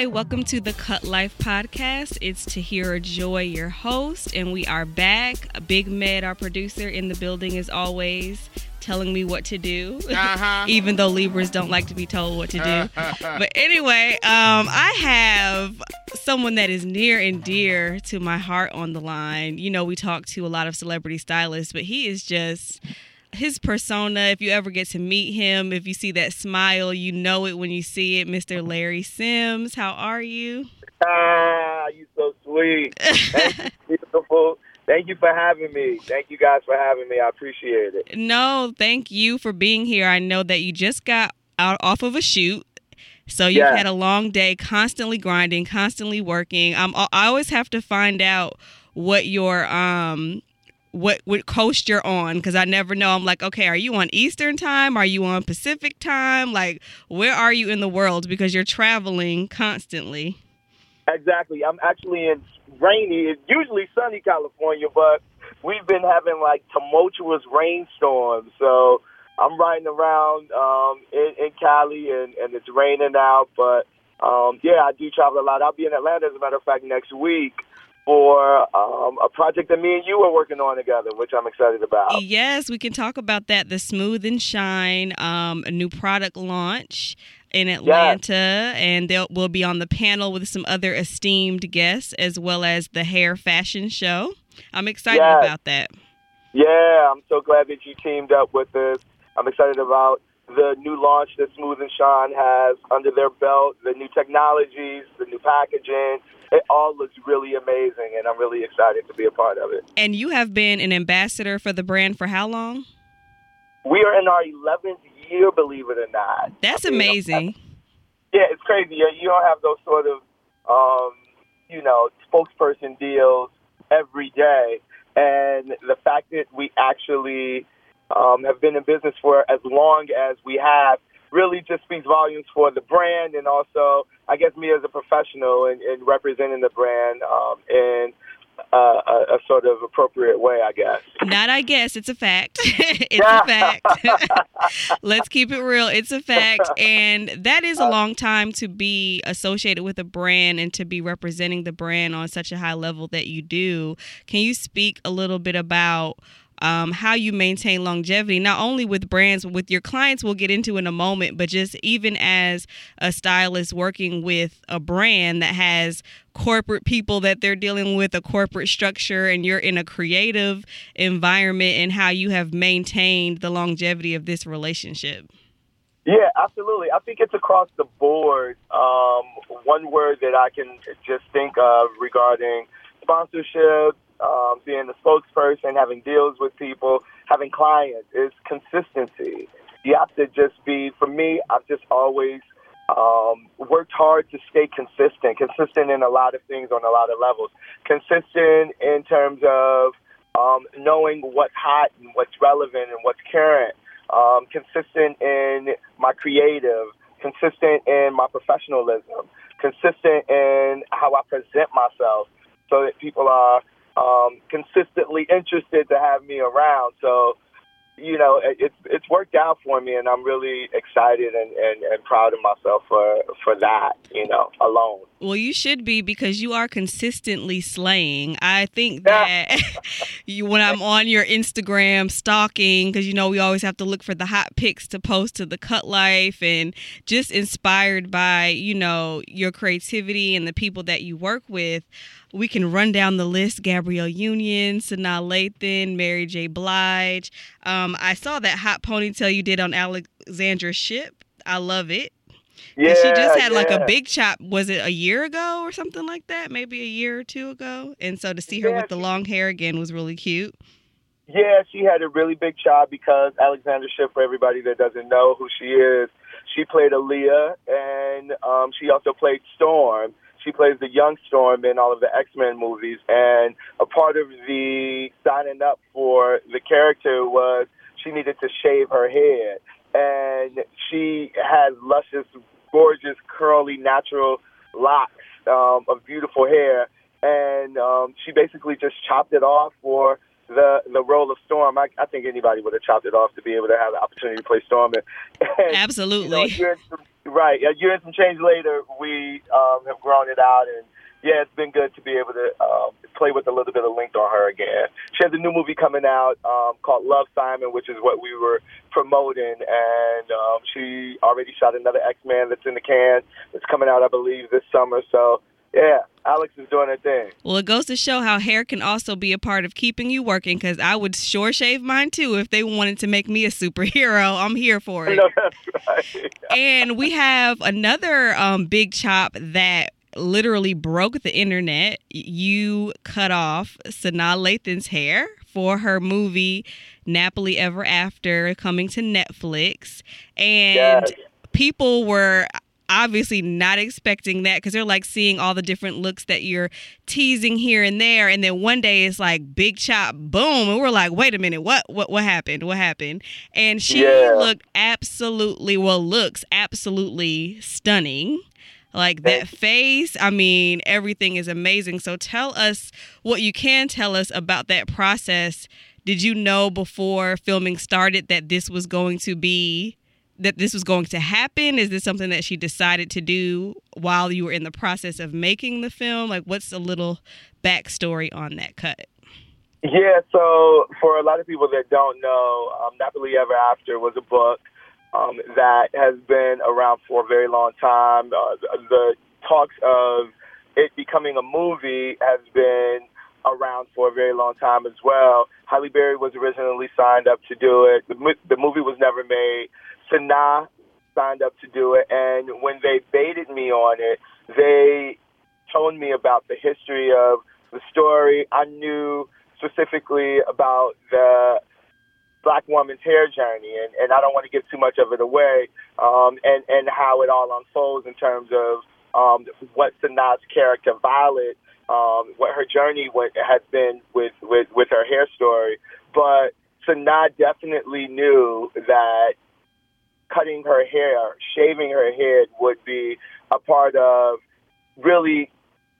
Hi, welcome to the Cut Life podcast. It's Tahira Joy, your host, and we are back. Big Med, our producer, in the building as always, telling me what to do, uh-huh. even though Libras don't like to be told what to do. but anyway, um, I have someone that is near and dear to my heart on the line. You know, we talk to a lot of celebrity stylists, but he is just his persona, if you ever get to meet him, if you see that smile, you know it when you see it. Mr. Larry Sims, how are you? Ah, you so sweet. beautiful. Thank you for having me. Thank you guys for having me. I appreciate it. No, thank you for being here. I know that you just got out off of a shoot. So you've yeah. had a long day, constantly grinding, constantly working. Um, I always have to find out what your um what what coast you're on because I never know. I'm like, okay, are you on Eastern time? Are you on Pacific time? Like, where are you in the world? Because you're traveling constantly. Exactly. I'm actually in rainy, it's usually sunny California, but we've been having like tumultuous rainstorms. So I'm riding around um, in, in Cali and, and it's raining out. But um, yeah, I do travel a lot. I'll be in Atlanta, as a matter of fact, next week for um, a project that me and you are working on together, which I'm excited about. Yes, we can talk about that. The Smooth and Shine, um, a new product launch in Atlanta, yes. and they will will be on the panel with some other esteemed guests, as well as the hair fashion show. I'm excited yes. about that. Yeah, I'm so glad that you teamed up with us. I'm excited about the new launch that Smooth and Shine has under their belt, the new technologies, the new packaging. It all looks really amazing, and I'm really excited to be a part of it. And you have been an ambassador for the brand for how long? We are in our 11th year, believe it or not. That's I mean, amazing. yeah, it's crazy. You don't have those sort of, um, you know, spokesperson deals every day. And the fact that we actually um, have been in business for as long as we have really just speaks volumes for the brand and also, I guess, me as a professional and, representing the brand um, in uh, a, a, sort of appropriate way, I guess. Not, I guess. It's a fact. it's a fact. Let's keep it real. It's a fact. And that is a long time to be associated with a brand and to be representing the brand on such a high level that you do. Can you speak a little bit about? Um, how you maintain longevity, not only with brands, with your clients, we'll get into in a moment, but just even as a stylist working with a brand that has corporate people that they're dealing with, a corporate structure, and you're in a creative environment, and how you have maintained the longevity of this relationship. Yeah, absolutely. I think it's across the board. Um, one word that I can just think of regarding sponsorship, um, being the spokesperson, having deals with people, having clients is consistency. You have to just be, for me, I've just always um, worked hard to stay consistent, consistent in a lot of things on a lot of levels. Consistent in terms of um, knowing what's hot and what's relevant and what's current. Um, consistent in my creative, consistent in my professionalism, consistent in how I present myself so that people are um, consistently interested to have me around. So, you know, it's it's worked out for me, and I'm really excited and, and, and proud of myself for for that. You know, alone. Well, you should be because you are consistently slaying. I think that you, when I'm on your Instagram stalking, because you know we always have to look for the hot pics to post to the Cut Life, and just inspired by you know your creativity and the people that you work with we can run down the list Gabrielle Union, Sanaa Lathan, Mary J. Blige. Um, I saw that hot ponytail you did on Alexandra Shipp. I love it. Yeah, she just had yeah. like a big chop. Was it a year ago or something like that? Maybe a year or two ago. And so to see her yeah, with the long hair again was really cute. Yeah, she had a really big chop because Alexandra Shipp, for everybody that doesn't know who she is, she played Aaliyah and um, she also played Storm she plays the young Storm in all of the X Men movies, and a part of the signing up for the character was she needed to shave her head, and she has luscious, gorgeous, curly, natural locks um, of beautiful hair, and um, she basically just chopped it off for the the role of Storm, I, I think anybody would have chopped it off to be able to have the opportunity to play Storm. And, and Absolutely. You know, some, right. A year and some change later, we um, have grown it out, and yeah, it's been good to be able to um, play with a little bit of length on her again. She has a new movie coming out um, called Love Simon, which is what we were promoting, and um, she already shot another X Men that's in the can. It's coming out, I believe, this summer. So yeah, Alex is doing her thing. Well, it goes to show how hair can also be a part of keeping you working because I would sure shave mine too if they wanted to make me a superhero. I'm here for it. No, that's right. and we have another um, big chop that literally broke the internet. You cut off Sanaa Lathan's hair for her movie Nappily Ever After coming to Netflix. And yes. people were obviously not expecting that because they're like seeing all the different looks that you're teasing here and there and then one day it's like big chop boom and we're like wait a minute what what what happened? What happened? And she yeah. looked absolutely well looks absolutely stunning. Like that face i mean everything is amazing. So tell us what you can tell us about that process. Did you know before filming started that this was going to be that this was going to happen? Is this something that she decided to do while you were in the process of making the film? Like, what's a little backstory on that cut? Yeah, so for a lot of people that don't know, um, Nappily Ever After was a book um, that has been around for a very long time. Uh, the talks of it becoming a movie has been around for a very long time as well. Halle Berry was originally signed up to do it. The, the movie was never made. Sanaa signed up to do it, and when they baited me on it, they told me about the history of the story. I knew specifically about the black woman's hair journey, and, and I don't want to give too much of it away, um, and and how it all unfolds in terms of um, what Sanaa's character Violet, um, what her journey went, has been with, with with her hair story. But Sanaa definitely knew that cutting her hair, shaving her head would be a part of really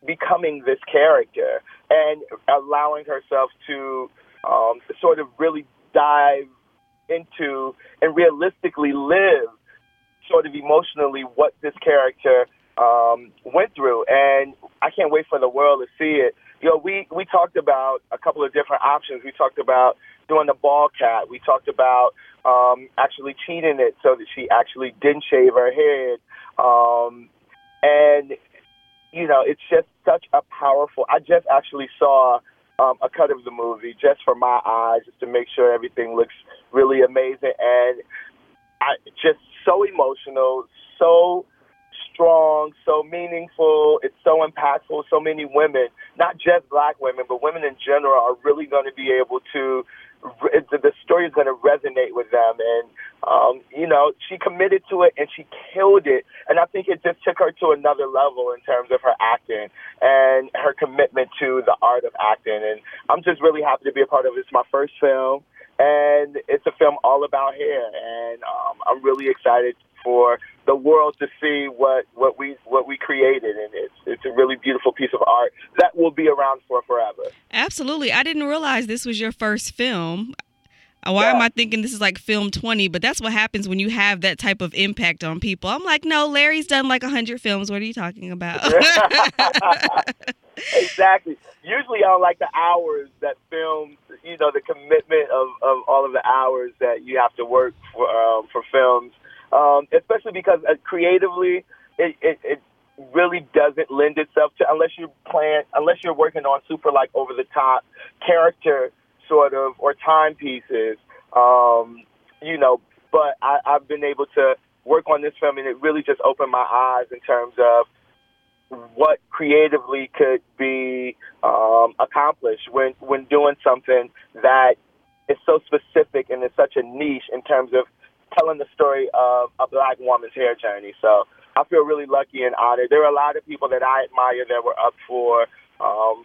becoming this character and allowing herself to um, sort of really dive into and realistically live sort of emotionally what this character um, went through. And I can't wait for the world to see it. You know, we, we talked about a couple of different options. We talked about doing the bald cap. We talked about um, actually cheating it so that she actually didn't shave her head. Um, and, you know, it's just such a powerful. I just actually saw um, a cut of the movie just for my eyes, just to make sure everything looks really amazing. And I just so emotional, so strong, so meaningful. It's so impactful. So many women, not just black women, but women in general, are really going to be able to the story is going to resonate with them. And, um, you know, she committed to it and she killed it. And I think it just took her to another level in terms of her acting and her commitment to the art of acting. And I'm just really happy to be a part of it. It's my first film. And it's a film all about hair, and um, I'm really excited for the world to see what, what we what we created, and it's it's a really beautiful piece of art that will be around for forever. Absolutely, I didn't realize this was your first film. Uh, why yeah. am I thinking this is like film 20? But that's what happens when you have that type of impact on people. I'm like, no, Larry's done like 100 films. What are you talking about? exactly. Usually, I don't like the hours that films, you know, the commitment of, of all of the hours that you have to work for, um, for films um, especially because uh, creatively, it, it, it really doesn't lend itself to unless you plan unless you're working on super like over the top character sort of or timepieces. Um, you know, but I, I've been able to work on this film and it really just opened my eyes in terms of what creatively could be um, accomplished when when doing something that is so specific and is such a niche in terms of telling the story of a black woman's hair journey. So I feel really lucky and honored. There are a lot of people that I admire that were up for Um,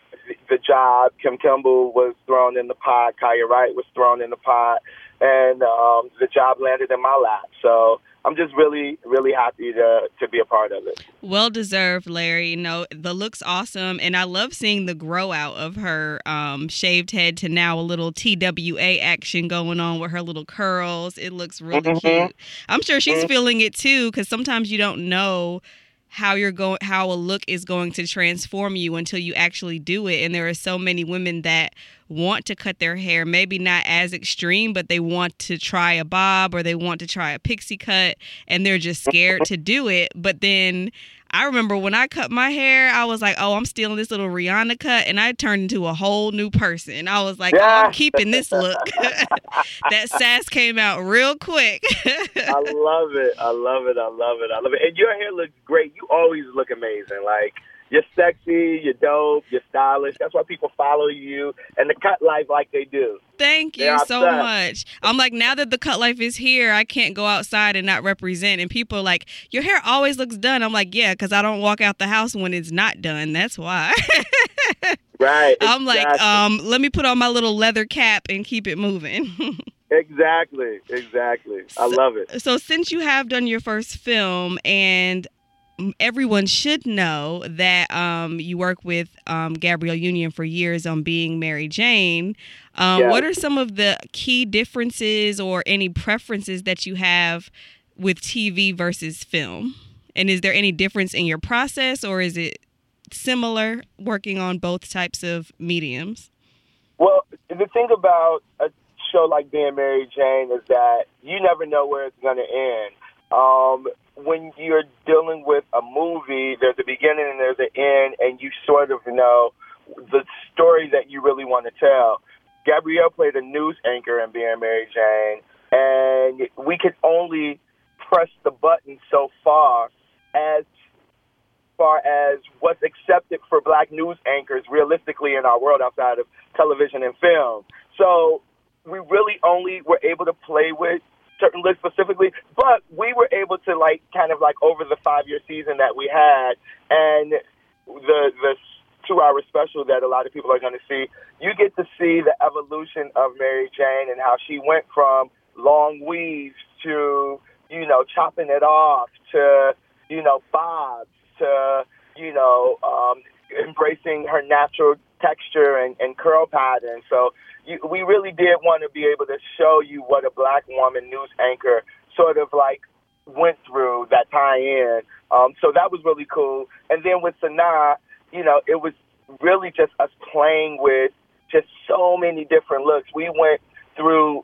the, job, Kim Kimble was thrown in the pot, Kiyah Wright was thrown in the pot, and um, the job landed in my lap. So I'm just really, really happy to to be a part of it. Well deserved, Larry. You know, the looks awesome, and I love seeing the grow out of her um, shaved head to now a little TWA action going on with her little curls. It looks really mm-hmm. cute. I'm sure she's mm-hmm. feeling it too, because sometimes you don't know how you're going how a look is going to transform you until you actually do it. And there are so many women that want to cut their hair maybe not as extreme but they want to try a bob or they want to try a pixie cut and they're just scared to do it. But then I remember when I cut my hair, I was like, oh, I'm stealing this little Rihanna cut. And I turned into a whole new person. I was like, oh, I'm keeping this look. that sass came out real quick. I love it. I love it. I love it. I love it. And your hair looks great. You always look amazing. Like, you're sexy, you're dope, you're stylish. That's why people follow you and the cut life like they do. Thank you so much. I'm like, now that the cut life is here, I can't go outside and not represent. And people are like, your hair always looks done. I'm like, yeah, because I don't walk out the house when it's not done. That's why. right. I'm like, um, let me put on my little leather cap and keep it moving. Exactly, exactly. I love it. So, since you have done your first film, and everyone should know that um, you work with um, Gabrielle Union for years on being Mary Jane. Um, yeah. What are some of the key differences or any preferences that you have with TV versus film? And is there any difference in your process or is it similar working on both types of mediums? Well, the thing about a show like Being Mary Jane is that you never know where it's going to end. Um, when you're dealing with a movie, there's a beginning and there's an end, and you sort of know the story that you really want to tell. Gabrielle played a news anchor in Being Mary Jane, and we could only press the button so far as far as what's accepted for black news anchors realistically in our world outside of television and film. So we really only were able to play with certain lists specifically, but we were able to like kind of like over the five year season that we had and the the two hour special that a lot of people are going to see, you get to see the evolution of Mary Jane and how she went from long weaves to you know chopping it off to you know bobs to you know um, embracing her natural texture and, and curl pattern. So you, we really did want to be able to show you what a black woman news anchor sort of like went through that tie in. Um, so that was really cool. And then with Sanaa, you know, it was really just us playing with just so many different looks. We went through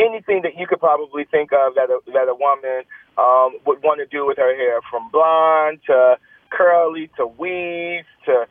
anything that you could probably think of that a, that a woman um, would want to do with her hair, from blonde to curly to weave to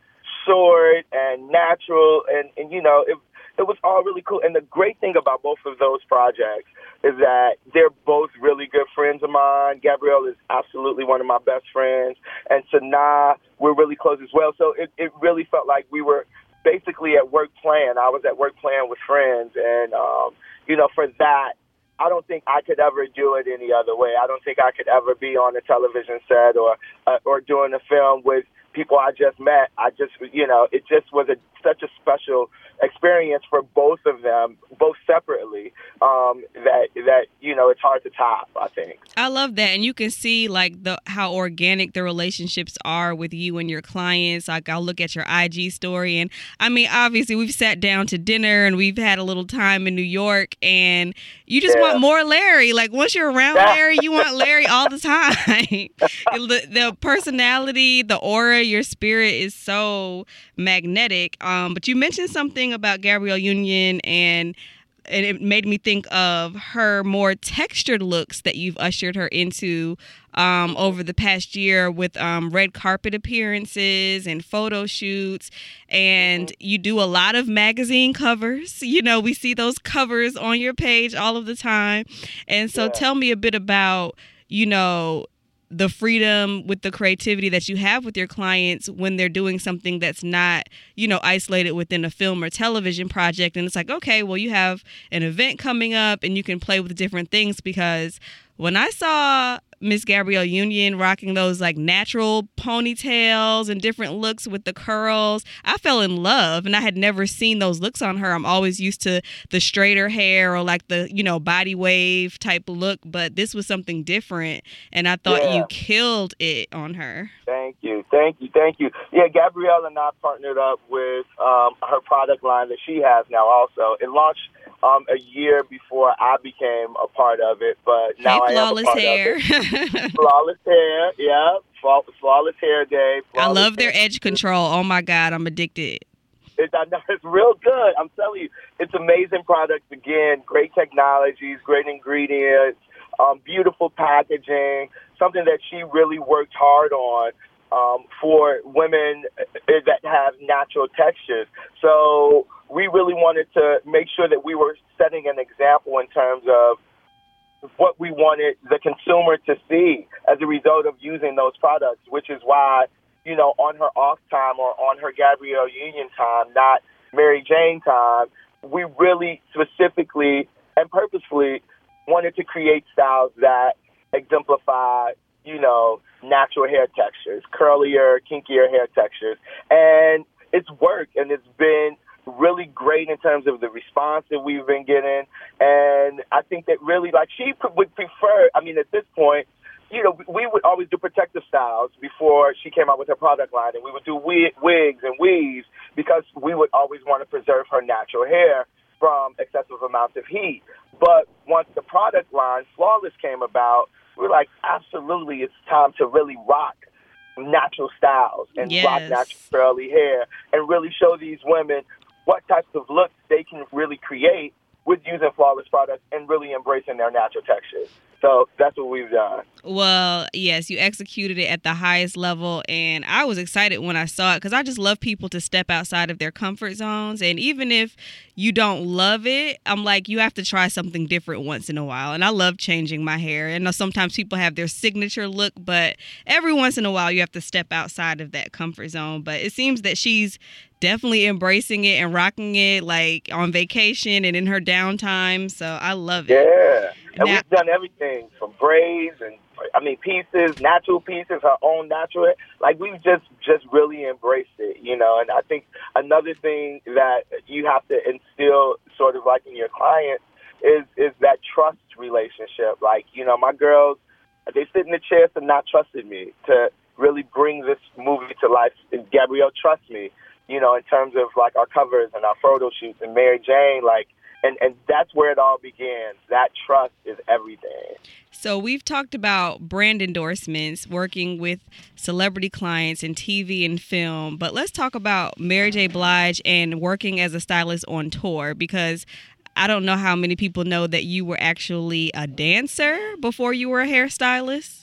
short and natural, and and you know it it was all really cool. And the great thing about both of those projects is that they're both really good friends of mine. Gabrielle is absolutely one of my best friends, and Sanaa, we're really close as well. So it, it really felt like we were basically at work playing. I was at work playing with friends, and um, you know, for that, I don't think I could ever do it any other way. I don't think I could ever be on a television set or uh, or doing a film with people I just met. I just, you know, it just was a, such a special experience for both of them, both separately. Um, that that you know, it's hard to top. I think. I love that, and you can see like the how organic the relationships are with you and your clients. Like I'll look at your IG story, and I mean, obviously we've sat down to dinner and we've had a little time in New York, and you just yeah. want more Larry. Like once you're around Larry, you want Larry all the time. the, the personality, the aura, your spirit is so magnetic. Um, but you mentioned something about Gabrielle Union and and it made me think of her more textured looks that you've ushered her into um, over the past year with um, red carpet appearances and photo shoots. And mm-hmm. you do a lot of magazine covers. You know, we see those covers on your page all of the time. And so yeah. tell me a bit about, you know, the freedom with the creativity that you have with your clients when they're doing something that's not you know isolated within a film or television project. And it's like okay well you have an event coming up and you can play with different things because when I saw Miss Gabrielle Union rocking those like natural ponytails and different looks with the curls. I fell in love and I had never seen those looks on her. I'm always used to the straighter hair or like the, you know, body wave type look, but this was something different and I thought yeah. you killed it on her. Thank you. Thank you. Thank you. Yeah, Gabrielle and I partnered up with um, her product line that she has now also. It launched um, a year before I became a part of it, but now hey, I am a part hair. of it. flawless hair, yeah, flawless hair day. Flawless I love their edge control. Oh my God, I'm addicted. It, I know, it's real good. I'm telling you, it's amazing products. Again, great technologies, great ingredients, um, beautiful packaging. Something that she really worked hard on um, for women that have natural textures. So we really wanted to make sure that we were setting an example in terms of what we wanted the consumer to see as a result of using those products, which is why, you know, on her off time or on her Gabrielle Union time, not Mary Jane time, we really specifically and purposefully wanted to create styles that exemplify, you know, natural hair textures, curlier, kinkier hair textures. And it's worked and it's been really great in terms of the response that we've been getting. And I think that really, like, she would prefer, I mean, at this point, you know, we would always do protective styles before she came out with her product line, and we would do wigs and weaves because we would always want to preserve her natural hair from excessive amounts of heat. But once the product line, Flawless, came about, were like, absolutely, it's time to really rock natural styles and yes. rock natural curly hair and really show these women what types of looks they can really create with using flawless products and really embracing their natural textures. So that's what we've done. Well, yes, you executed it at the highest level. And I was excited when I saw it because I just love people to step outside of their comfort zones. And even if you don't love it, I'm like, you have to try something different once in a while. And I love changing my hair. And sometimes people have their signature look, but every once in a while, you have to step outside of that comfort zone. But it seems that she's definitely embracing it and rocking it like on vacation and in her downtime. So I love it. Yeah. And now, we've done everything from braids and I mean pieces, natural pieces, her own natural. Like we've just just really embraced it, you know. And I think another thing that you have to instill, sort of like in your clients, is is that trust relationship. Like you know, my girls, they sit in the chairs and not trusted me to really bring this movie to life. And Gabrielle trust me you know, in terms of like our covers and our photo shoots and Mary Jane, like, and, and that's where it all began. That trust is everything. So we've talked about brand endorsements, working with celebrity clients in TV and film, but let's talk about Mary J. Blige and working as a stylist on tour because I don't know how many people know that you were actually a dancer before you were a hairstylist.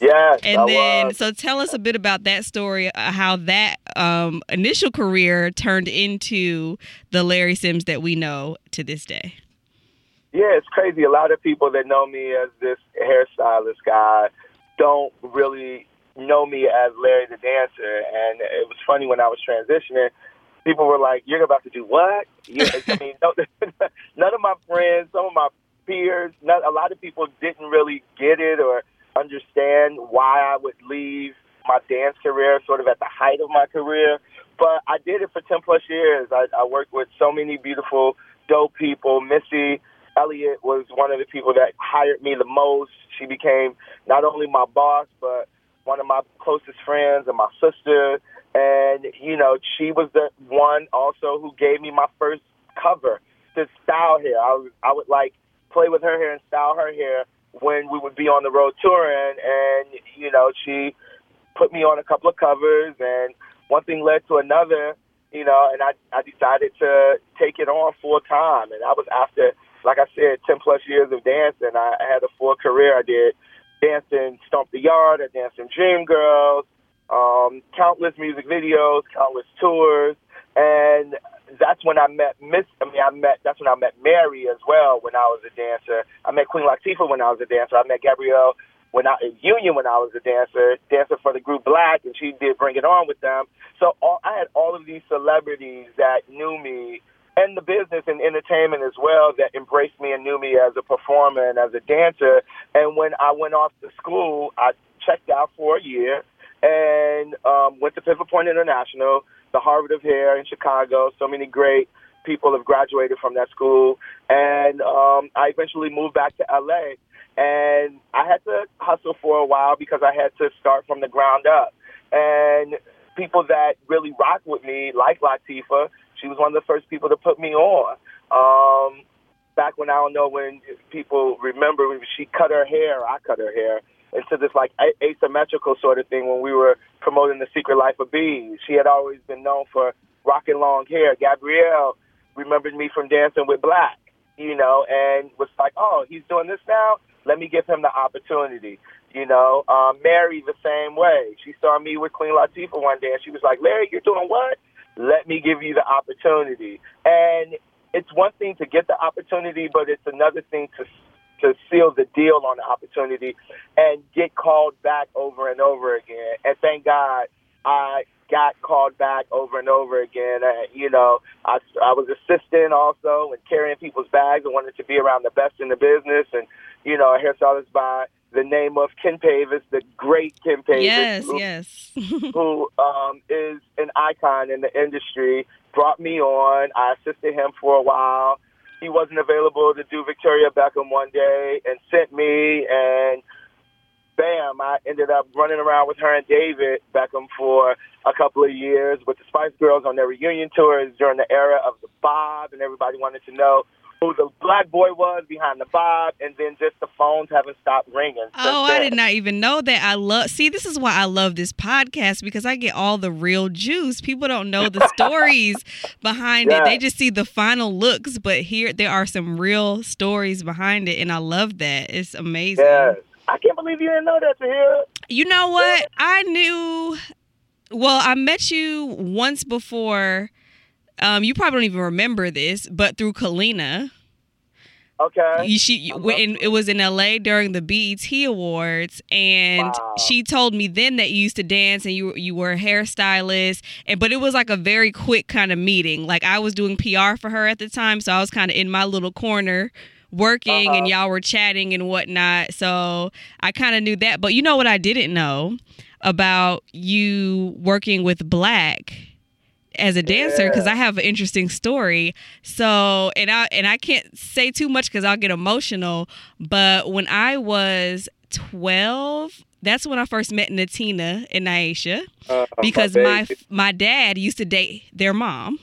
Yes. And I then, was. so tell us a bit about that story, uh, how that um, initial career turned into the Larry Sims that we know to this day. Yeah, it's crazy. A lot of people that know me as this hairstylist guy don't really know me as Larry the Dancer. And it was funny when I was transitioning, people were like, You're about to do what? Yeah, I mean, no, none of my friends, some of my peers, not, a lot of people didn't really get it or understand why I would leave my dance career sort of at the height of my career. But I did it for 10 plus years. I, I worked with so many beautiful, dope people. Missy Elliott was one of the people that hired me the most. She became not only my boss, but one of my closest friends and my sister. And, you know, she was the one also who gave me my first cover to style hair. I, I would like play with her hair and style her hair when we would be on the road touring, and you know, she put me on a couple of covers, and one thing led to another, you know, and I I decided to take it on full time, and that was after, like I said, ten plus years of dancing. I, I had a full career. I did dancing Stomp the Yard, I danced in Dreamgirls, um, countless music videos, countless tours, and that's when I met Miss. I mean, I met. That's when I met Mary as well. When I was a dancer, I met Queen Latifah when I was a dancer. I met Gabrielle when I in Union when I was a dancer, dancer for the group Blaque, and she did Bring It On with them. So all, I had all of these celebrities that knew me, and the business and entertainment as well that embraced me and knew me as a performer and as a dancer. And when I went off to school, I checked out for a year and um, went to Pivot Point International, the Harvard of Hair in Chicago. So many great people have graduated from that school. And um, I eventually moved back to LA. And I had to hustle for a while because I had to start from the ground up. And people that really rock with me, like Latifah, she was one of the first people to put me on. Um, back when I don't know when people remember she cut her hair, I cut her hair into this like asymmetrical sort of thing when we were promoting the Secret Life of Bees. She had always been known for rocking long hair. Gabrielle remembered me from Dancing with Blaque, you know, and was like, oh, he's doing this now. Let me give him the opportunity. You know, um, Mary the same way. She saw me with Queen Latifah one day, and she was like, "Larry, you're doing what? Let me give you the opportunity." And it's one thing to get the opportunity, but it's another thing to to seal the deal on the opportunity and get called back over and over again. And thank God I got called back over and over again. Uh, you know, I, I was assisting also and carrying people's bags. I wanted to be around the best in the business. And, you know, a hairstylist by the name of Ken Paves, the great Ken Paves. Yes, who, yes. who um, is an icon in the industry, brought me on. I assisted him for a while he wasn't available to do Victoria Beckham one day and sent me and bam, I ended up running around with her and David Beckham for a couple of years with the Spice Girls on their reunion tours during the era of the Bob and everybody wanted to know who the black boy was behind the bob, and then just the phones haven't stopped ringing. Oh, I did not even know that. I love. See, this is why I love this podcast because I get all the real juice. People don't know the stories behind it; they just see the final looks. But here, there are some real stories behind it, and I love that. It's amazing. Yes. I can't believe you didn't know that, Tahira. You know what? I knew. Well, I met you once before um, you probably don't even remember this, but through Kalina. Okay. She when it was in LA during the BET Awards, and wow. she told me then that you used to dance and you you were a hairstylist, and but it was like a very quick kind of meeting. Like I was doing PR for her at the time, so I was kind of in my little corner working, uh-huh. and y'all were chatting and whatnot. So I kind of knew that, but you know what I didn't know about you working with Blaque as a dancer because yeah. I have an interesting story. So, and I and I can't say too much because I'll get emotional. But when I was twelve, that's when I first met Natina and Nyesha uh, because my, my my dad used to date their mom.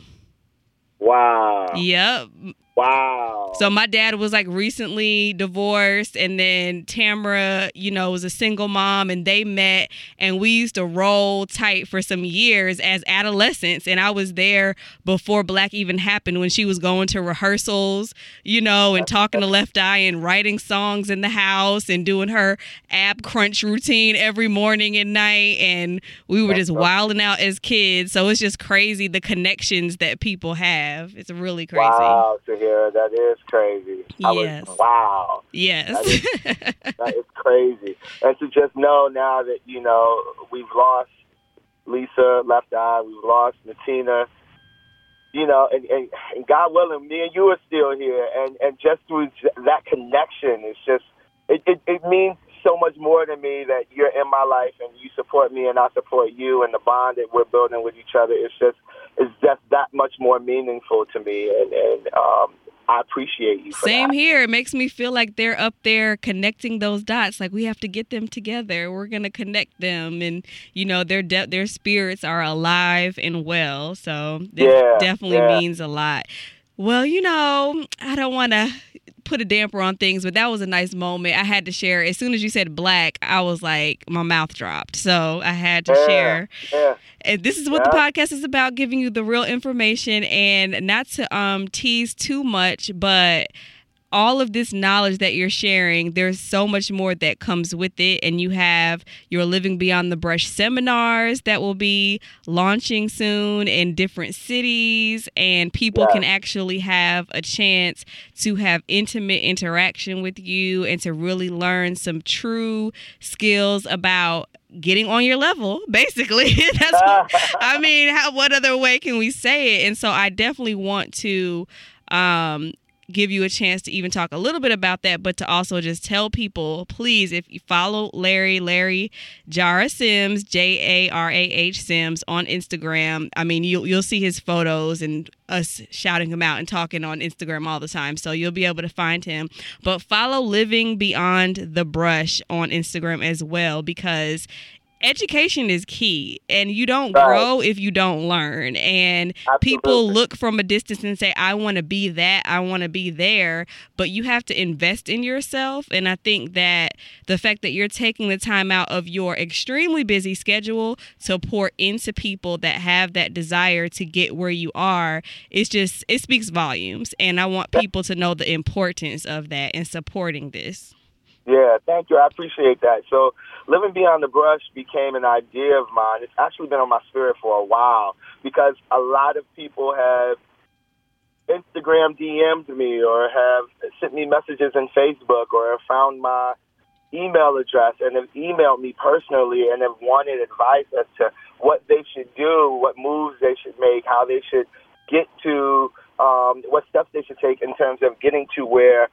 Wow. Yep. Wow. So my dad was like recently divorced and then Tamara, you know, was a single mom and they met and we used to roll tight for some years as adolescents and I was there before Blaque even happened when she was going to rehearsals, you know, and talking to Left Eye and writing songs in the house and doing her ab crunch routine every morning and night and we were just wilding out as kids. So it's just crazy the connections that people have. It's really crazy. Wow That is crazy. Yes. Was, wow. Yes. That is, that is crazy. And to just know now that, you know, we've lost Lisa, Left Eye, we've lost Natina, you know, and, and, and God willing, me and you are still here. And, and just through that connection, it's just, it, it, it means so much more to me that you're in my life and you support me and I support you and the bond that we're building with each other. It's just is just that much more meaningful to me, and, and um, I appreciate you. Same that. here. It makes me feel like they're up there connecting those dots. Like we have to get them together. We're gonna connect them, and you know their de- their spirits are alive and well. So it yeah, definitely yeah. means a lot. Well, you know, I don't want to put a damper on things, but that was a nice moment. I had to share. As soon as you said Blaque, I was like, my mouth dropped. So I had to yeah, share. Yeah. And this is what yeah. the podcast is about giving you the real information and not to um, tease too much, but all of this knowledge that you're sharing, there's so much more that comes with it. And you have your Living Beyond the Brush seminars that will be launching soon in different cities, and people yeah. can actually have a chance to have intimate interaction with you and to really learn some true skills about getting on your level, basically. That's what, I mean, how, what other way can we say it? And so I definitely want to um, give you a chance to even talk a little bit about that, but to also just tell people, please, if you follow Larry, Larry Jarah Sims, J A R A H Sims on Instagram. I mean, you'll you'll see his photos and us shouting him out and talking on Instagram all the time. So you'll be able to find him. But follow Living Beyond the Brush on Instagram as well because education is key and you don't right. grow if you don't learn and Absolutely. people look from a distance and say i want to be that i want to be there but you have to invest in yourself and i think that the fact that you're taking the time out of your extremely busy schedule to pour into people that have that desire to get where you are it's just it speaks volumes and i want people to know the importance of that and supporting this yeah, thank you. I appreciate that. So, Living Beyond the Brush became an idea of mine. It's actually been on my spirit for a while because a lot of people have Instagram DM'd me or have sent me messages in Facebook or have found my email address and have emailed me personally and have wanted advice as to what they should do, what moves they should make, how they should get to, um, what steps they should take in terms of getting to where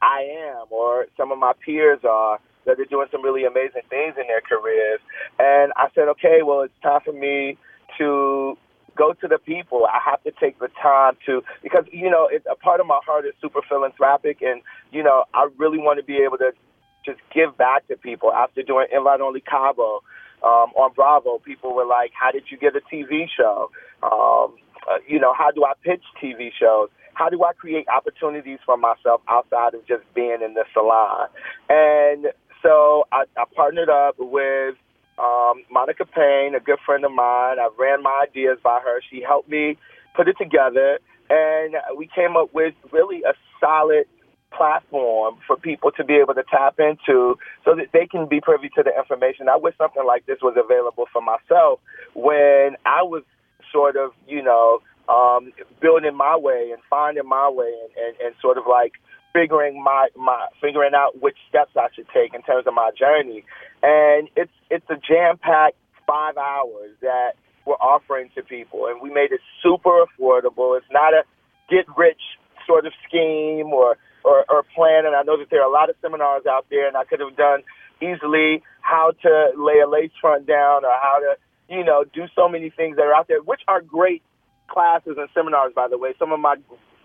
I am or some of my peers are that they're doing some really amazing things in their careers. And I said, okay, well, it's time for me to go to the people. I have to take the time to because you know it's a part of my heart is super philanthropic, and you know I really want to be able to just give back to people. After doing Invite Only Cabo um, on Bravo, people were like, "How did you get a TV show?" Um, uh, you know, how do I pitch TV shows? how do I create opportunities for myself outside of just being in the salon? And so I, I partnered up with um, Monica Payne, a good friend of mine. I ran my ideas by her. She helped me put it together, and we came up with really a solid platform for people to be able to tap into so that they can be privy to the information. I wish something like this was available for myself when I was sort of, you know, um, building my way and finding my way and, and, and sort of like figuring my, my figuring out which steps I should take in terms of my journey. And it's it's a jam packed five hours that we're offering to people and we made it super affordable. It's not a get rich sort of scheme or, or, or plan and I know that there are a lot of seminars out there and I could have done easily how to lay a lace front down or how to, you know, do so many things that are out there, which are great classes and seminars, by the way. Some of my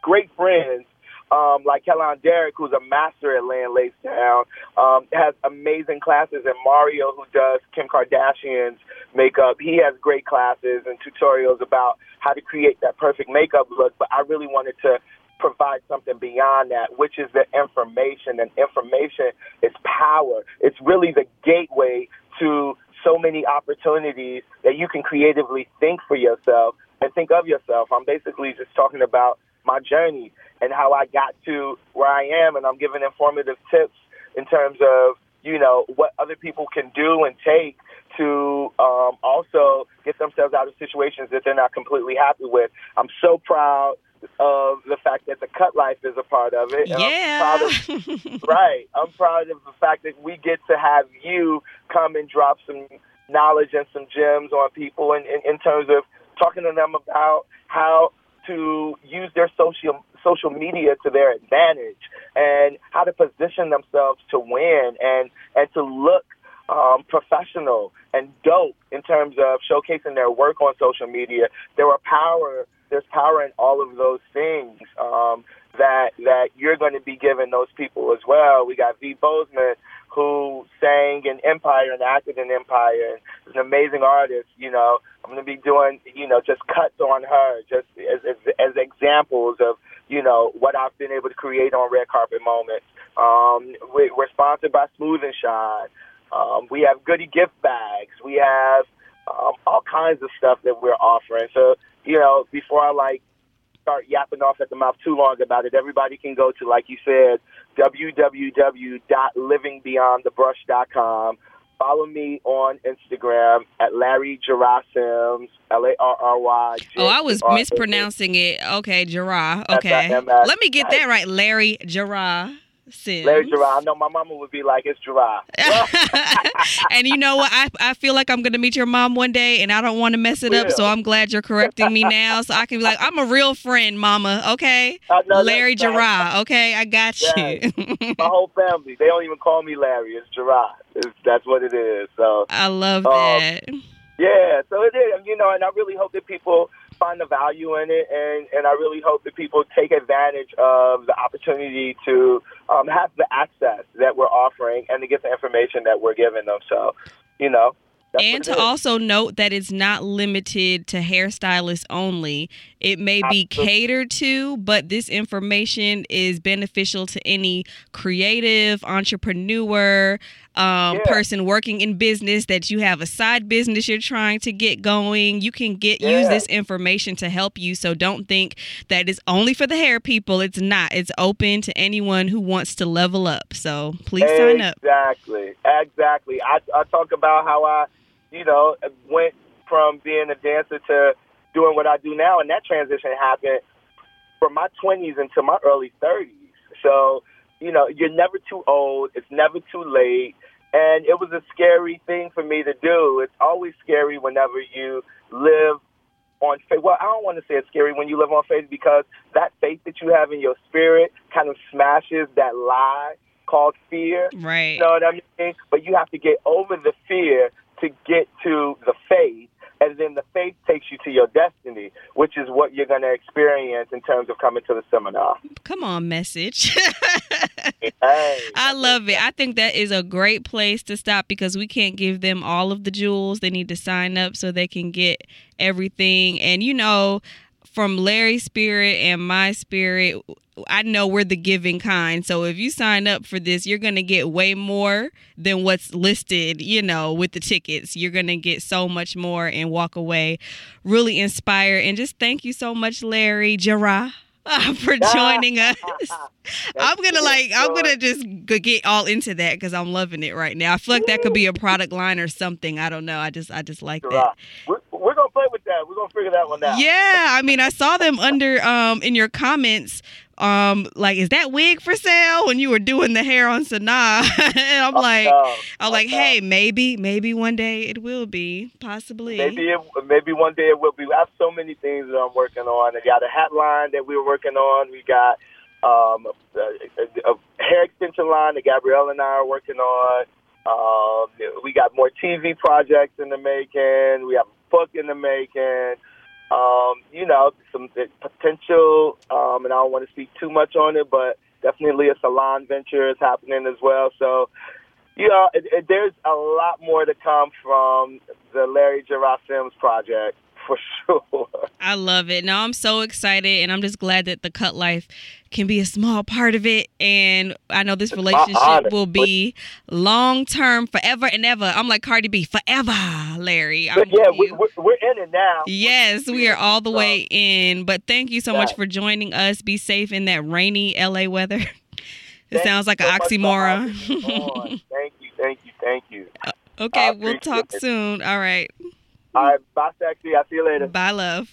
great friends, um, like Kellon Deryck, who's a master at laying lace down, um, has amazing classes. And Mario, who does Kim Kardashian's makeup, he has great classes and tutorials about how to create that perfect makeup look. But I really wanted to provide something beyond that, which is the information. And information is power. It's really the gateway to so many opportunities that you can creatively think for yourself and think of yourself. I'm basically just talking about my journey and how I got to where I am, and I'm giving informative tips in terms of you know what other people can do and take to um, also get themselves out of situations that they're not completely happy with. I'm so proud of the fact that the cut life is a part of it. Yeah. I'm of, right. I'm proud of the fact that we get to have you come and drop some knowledge and some gems on people in, in, in terms of talking to them about how to use their social social media to their advantage and how to position themselves to win and and to look um, professional and dope in terms of showcasing their work on social media. There are power. There's power in all of those things um, that that you're going to be giving those people as well. We got V Bozeman who sang in Empire and acted in Empire and is an amazing artist. You know, I'm going to be doing, you know, just cuts on her, just as, as, as examples of, you know, what I've been able to create on red carpet moments. Um, we, we're sponsored by Smooth and Shine. Um, we have goodie gift bags. We have um, all kinds of stuff that we're offering. So, you know, before I like start yapping off at the mouth too long about it, everybody can go to, like you said, www.livingbeyondthebrush.com Follow me on Instagram at Larry Jarah Sims, L A R R Y. Oh, I was mispronouncing it. Okay, Jarah. Okay. Let me get that right. Larry Jarah. Sims. Larry Gerard. I know my mama would be like, it's Gerard. and you know what? I, I feel like I'm going to meet your mom one day and I don't want to mess it up. So I'm glad you're correcting me now. So I can be like, I'm a real friend, mama. Okay. Larry Gerard. Okay. I got you. my whole family. They don't even call me Larry. It's Gerard. It's, that's what it is. So I love um, that. Yeah. So it is. You know, and I really hope that people find the value in it, and and I really hope that people take advantage of the opportunity to um, have the access that we're offering and to get the information that we're giving them. So, you know. and to also note that it's not limited to hairstylists only. It may Absolutely. be catered to, but this information is beneficial to any creative entrepreneur, um, yeah. person working in business that you have a side business you're trying to get going. You can get yeah. use this information to help you. So don't think that it's only for the hair people. It's not. It's open to anyone who wants to level up. So please exactly. sign up. Exactly. Exactly. I, I talk about how i you know went from being a dancer to doing what i do now and that transition happened from my 20s into my early 30s so you know, you're never too old. It's never too late. And it was a scary thing for me to do. It's always scary whenever you live on faith. Well, I don't want to say it's scary when you live on faith because that faith that you have in your spirit kind of smashes that lie called fear. Right. You know what I mean? But you have to get over the fear to get to the faith and then the faith takes you to your destiny, which is what you're going to experience in terms of coming to the seminar. Come on, message. hey, I love it. I think that is a great place to stop because we can't give them all of the jewels. They need to sign up so they can get everything. And you know, from Larry's spirit and my spirit, I know we're the giving kind. So if you sign up for this, you're going to get way more than what's listed, you know, with the tickets. You're going to get so much more and walk away really inspired. And just thank you so much, Larry Gerard. Uh, for joining us. I'm gonna like I'm gonna just get all into that because I'm loving it right now. I feel like that could be a product line or something. I don't know. I just I just like that. We're, we're gonna play with that. We're gonna figure that one out. Yeah, I mean I saw them under um in your comments um, like, is that wig for sale? When you were doing the hair on Sanaa, and I'm oh, like, no. I'm oh, like, no. hey, maybe, maybe one day it will be, possibly. Maybe, it, maybe one day it will be. We have so many things that I'm working on. I got a hat line that we were working on. We got um, a, a, a hair extension line that Gabrielle and I are working on. Um, we got more TV projects in the making. We have a book in the making um, you know, some potential, um, and I don't want to speak too much on it, but definitely a salon venture is happening as well. So, you know, it, it, there's a lot more to come from the Larry Gerard Sims project for sure. I love it. Now I'm so excited, and I'm just glad that the Cut Life can be a small part of it. And I know this relationship will be long term, forever and ever. I'm like Cardi B, forever, Larry. I'm yeah, we, are we're in it now. Yes, we are all the way in. But thank you so much for joining us. Be safe in that rainy LA weather. It sounds like so an oxymoron. thank you, thank you, thank you. Okay, we'll talk it. soon. All right. All right, bye, sexy. I'll see you later. Bye, love.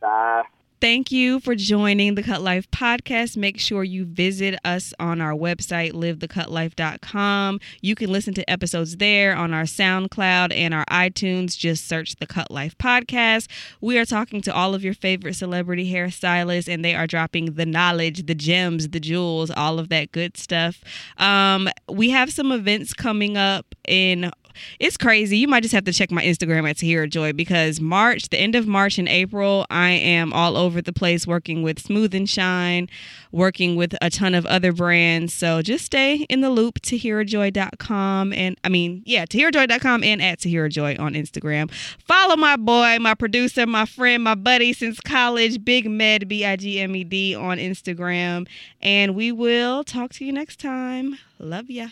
Bye. Thank you for joining the Cut Life podcast. Make sure you visit us on our website, livethecutlife.com. You can listen to episodes there on our SoundCloud and our iTunes. Just search the Cut Life podcast. We are talking to all of your favorite celebrity hairstylists, and they are dropping the knowledge, the gems, the jewels, all of that good stuff. Um, we have some events coming up in it's crazy. You might just have to check my Instagram at Tahira Joy because March, the end of March and April, I am all over the place working with Smooth and Shine, working with a ton of other brands. So just stay in the loop, tahirajoy.com. And I mean, yeah, tahirajoy.com and at Tahira Joy on Instagram. Follow my boy, my producer, my friend, my buddy since college, Big Med, B I G M E D on Instagram. And we will talk to you next time. Love ya.